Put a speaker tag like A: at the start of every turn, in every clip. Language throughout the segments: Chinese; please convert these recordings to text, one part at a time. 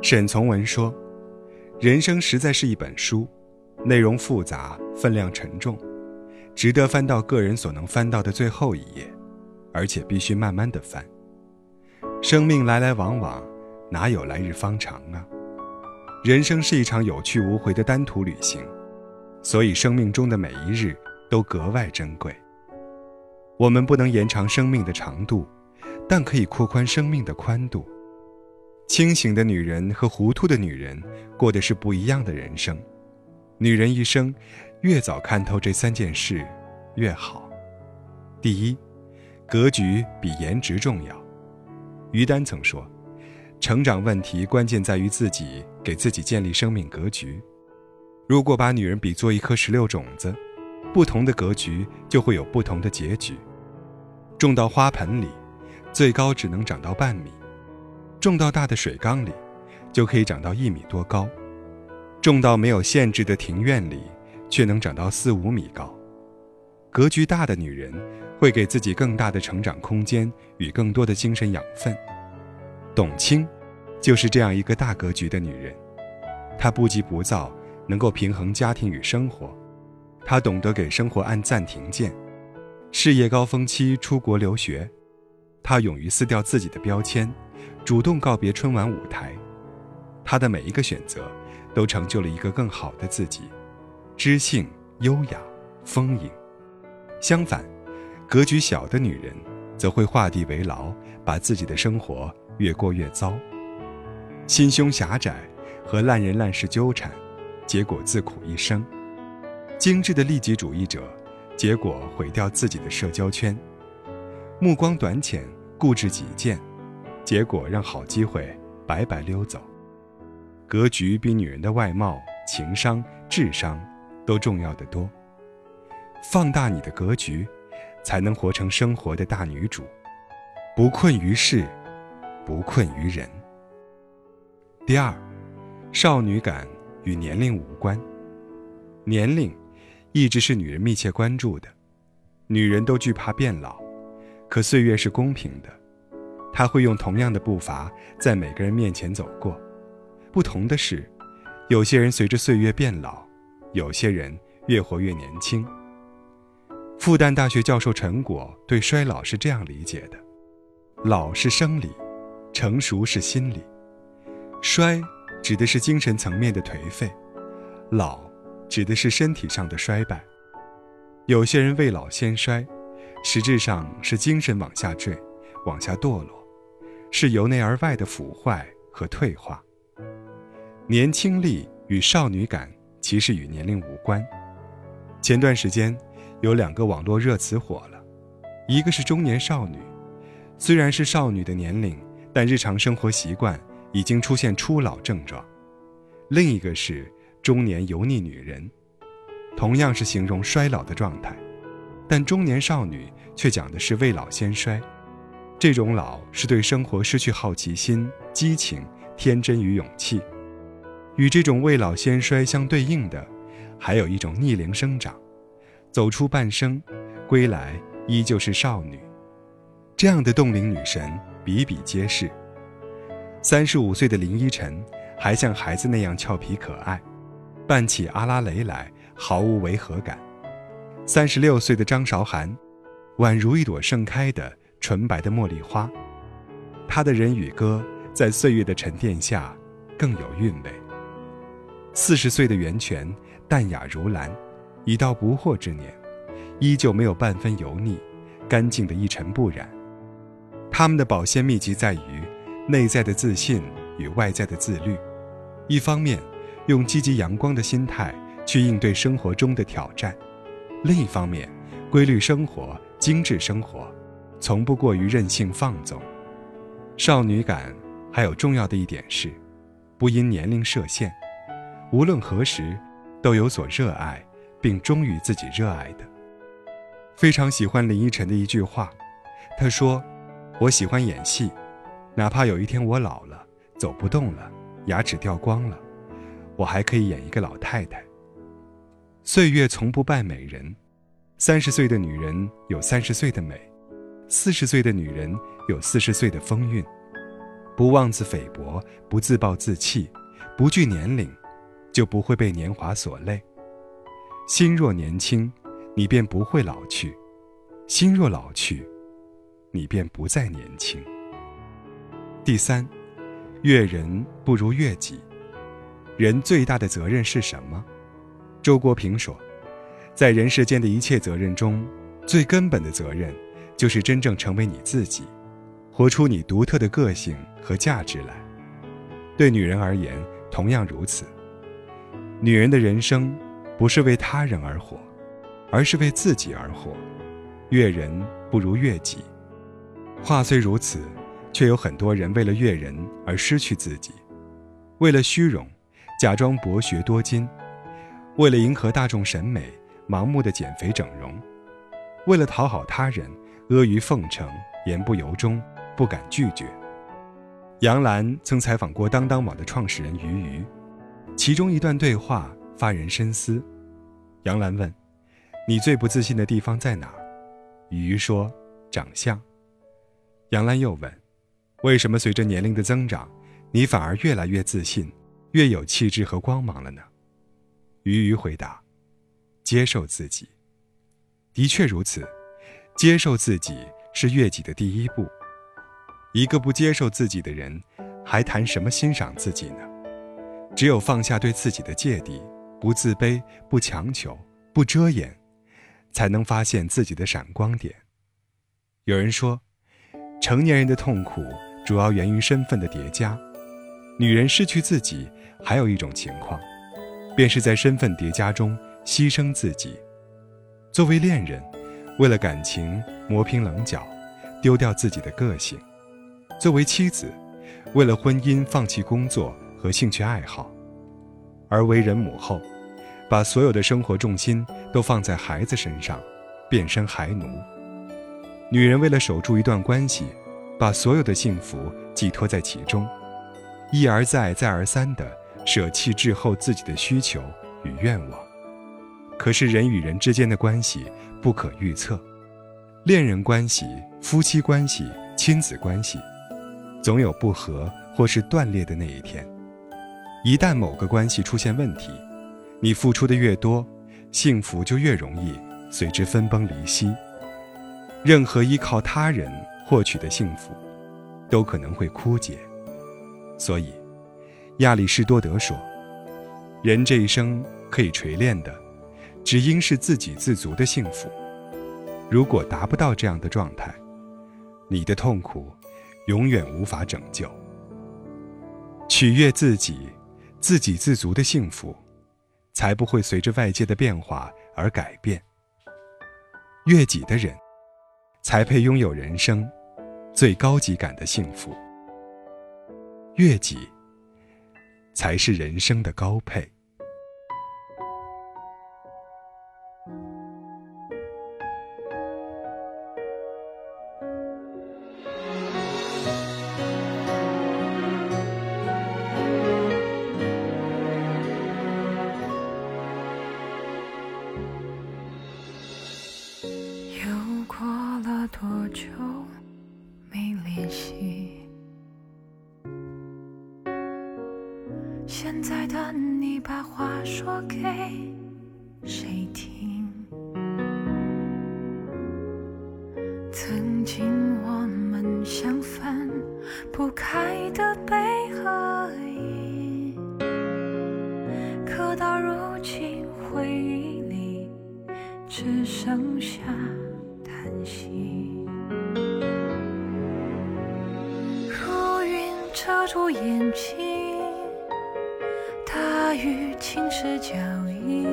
A: 沈从文说：“人生实在是一本书，内容复杂，分量沉重，值得翻到个人所能翻到的最后一页，而且必须慢慢的翻。生命来来往往，哪有来日方长啊？人生是一场有去无回的单途旅行，所以生命中的每一日都格外珍贵。我们不能延长生命的长度，但可以扩宽生命的宽度。”清醒的女人和糊涂的女人过的是不一样的人生。女人一生，越早看透这三件事，越好。第一，格局比颜值重要。于丹曾说：“成长问题关键在于自己给自己建立生命格局。如果把女人比作一颗石榴种子，不同的格局就会有不同的结局。种到花盆里，最高只能长到半米。”种到大的水缸里，就可以长到一米多高；种到没有限制的庭院里，却能长到四五米高。格局大的女人，会给自己更大的成长空间与更多的精神养分。董卿，就是这样一个大格局的女人。她不急不躁，能够平衡家庭与生活。她懂得给生活按暂停键。事业高峰期出国留学，她勇于撕掉自己的标签。主动告别春晚舞台，他的每一个选择，都成就了一个更好的自己，知性、优雅、丰盈。相反，格局小的女人，则会画地为牢，把自己的生活越过越糟。心胸狭窄和烂人烂事纠缠，结果自苦一生。精致的利己主义者，结果毁掉自己的社交圈。目光短浅，固执己见。结果让好机会白白溜走。格局比女人的外貌、情商、智商都重要的多。放大你的格局，才能活成生活的大女主，不困于事，不困于人。第二，少女感与年龄无关。年龄一直是女人密切关注的。女人都惧怕变老，可岁月是公平的。他会用同样的步伐在每个人面前走过，不同的是，有些人随着岁月变老，有些人越活越年轻。复旦大学教授陈果对衰老是这样理解的：老是生理，成熟是心理。衰指的是精神层面的颓废，老指的是身体上的衰败。有些人未老先衰，实质上是精神往下坠，往下堕落。是由内而外的腐坏和退化。年轻力与少女感其实与年龄无关。前段时间，有两个网络热词火了，一个是中年少女，虽然是少女的年龄，但日常生活习惯已经出现初老症状；另一个是中年油腻女人，同样是形容衰老的状态，但中年少女却讲的是未老先衰。这种老是对生活失去好奇心、激情、天真与勇气。与这种未老先衰相对应的，还有一种逆龄生长，走出半生，归来依旧是少女。这样的冻龄女神比比皆是。三十五岁的林依晨还像孩子那样俏皮可爱，扮起阿拉蕾来毫无违和感。三十六岁的张韶涵，宛如一朵盛开的。纯白的茉莉花，他的人与歌在岁月的沉淀下更有韵味。四十岁的袁泉淡雅如兰，已到不惑之年，依旧没有半分油腻，干净的一尘不染。他们的保鲜秘籍在于内在的自信与外在的自律。一方面，用积极阳光的心态去应对生活中的挑战；另一方面，规律生活，精致生活。从不过于任性放纵，少女感还有重要的一点是，不因年龄设限，无论何时都有所热爱，并忠于自己热爱的。非常喜欢林依晨的一句话，她说：“我喜欢演戏，哪怕有一天我老了，走不动了，牙齿掉光了，我还可以演一个老太太。”岁月从不败美人，三十岁的女人有三十岁的美。四十岁的女人有四十岁的风韵，不妄自菲薄，不自暴自弃，不惧年龄，就不会被年华所累。心若年轻，你便不会老去；心若老去，你便不再年轻。第三，悦人不如悦己。人最大的责任是什么？周国平说，在人世间的一切责任中，最根本的责任，就是真正成为你自己，活出你独特的个性和价值来。对女人而言，同样如此。女人的人生，不是为他人而活，而是为自己而活。悦人不如悦己。话虽如此，却有很多人为了悦人而失去自己，为了虚荣。假装博学多金，为了迎合大众审美，盲目的减肥整容；为了讨好他人，阿谀奉承，言不由衷，不敢拒绝。杨澜曾采访过当当网的创始人俞渝，其中一段对话发人深思。杨澜问：“你最不自信的地方在哪儿？”俞渝说：“长相。”杨澜又问：“为什么随着年龄的增长，你反而越来越自信？”越有气质和光芒了呢？鱼鱼回答：“接受自己，的确如此。接受自己是悦己的第一步。一个不接受自己的人，还谈什么欣赏自己呢？只有放下对自己的芥蒂，不自卑，不强求，不遮掩，才能发现自己的闪光点。有人说，成年人的痛苦主要源于身份的叠加。女人失去自己。”还有一种情况，便是在身份叠加中牺牲自己。作为恋人，为了感情磨平棱角，丢掉自己的个性；作为妻子，为了婚姻放弃工作和兴趣爱好；而为人母后，把所有的生活重心都放在孩子身上，变身孩奴。女人为了守住一段关系，把所有的幸福寄托在其中，一而再，再而三的。舍弃滞后自己的需求与愿望，可是人与人之间的关系不可预测，恋人关系、夫妻关系、亲子关系，总有不和或是断裂的那一天。一旦某个关系出现问题，你付出的越多，幸福就越容易随之分崩离析。任何依靠他人获取的幸福，都可能会枯竭。所以。亚里士多德说：“人这一生可以锤炼的，只应是自给自足的幸福。如果达不到这样的状态，你的痛苦永远无法拯救。取悦自己，自给自足的幸福，才不会随着外界的变化而改变。悦己的人，才配拥有人生最高级感的幸福。悦己。”才是人生的高配。
B: 又过了多久没联系？现在的你把话说给谁听？曾经我们像分不开的悲和喜，可到如今回忆里只剩下息。如云遮住眼睛。大雨侵蚀脚印，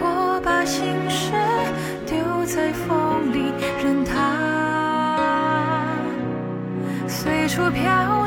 B: 我把心事丢在风里，任它随处飘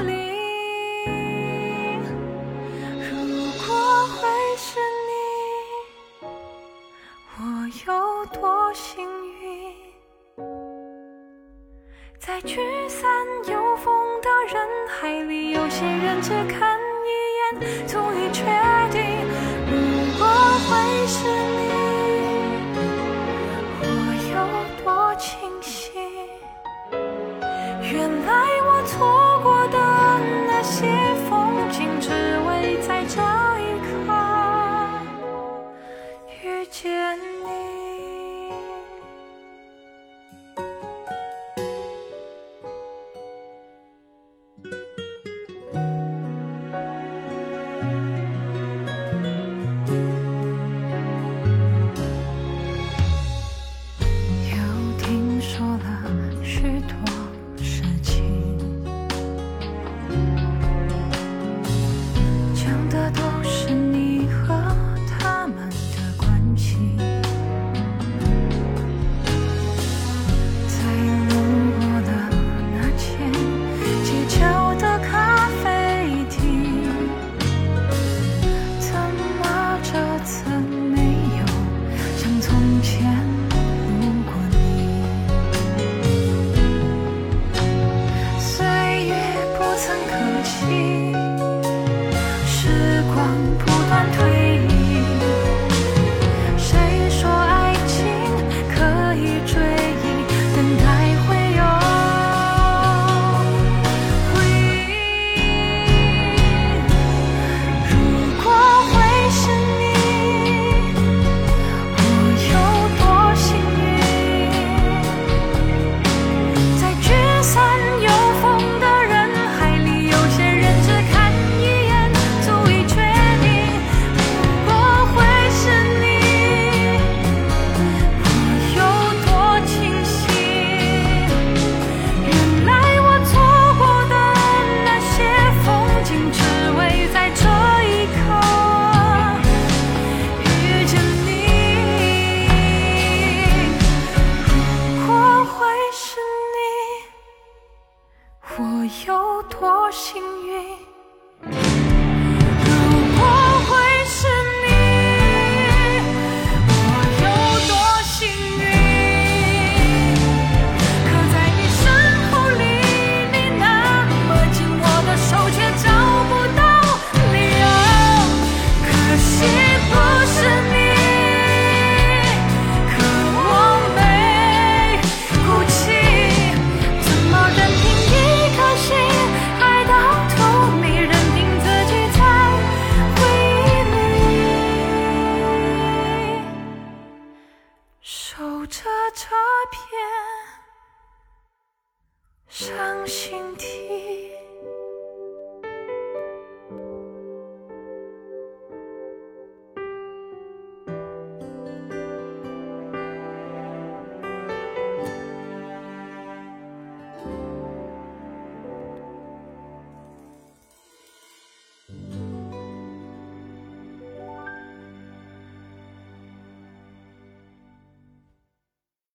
B: 多幸运？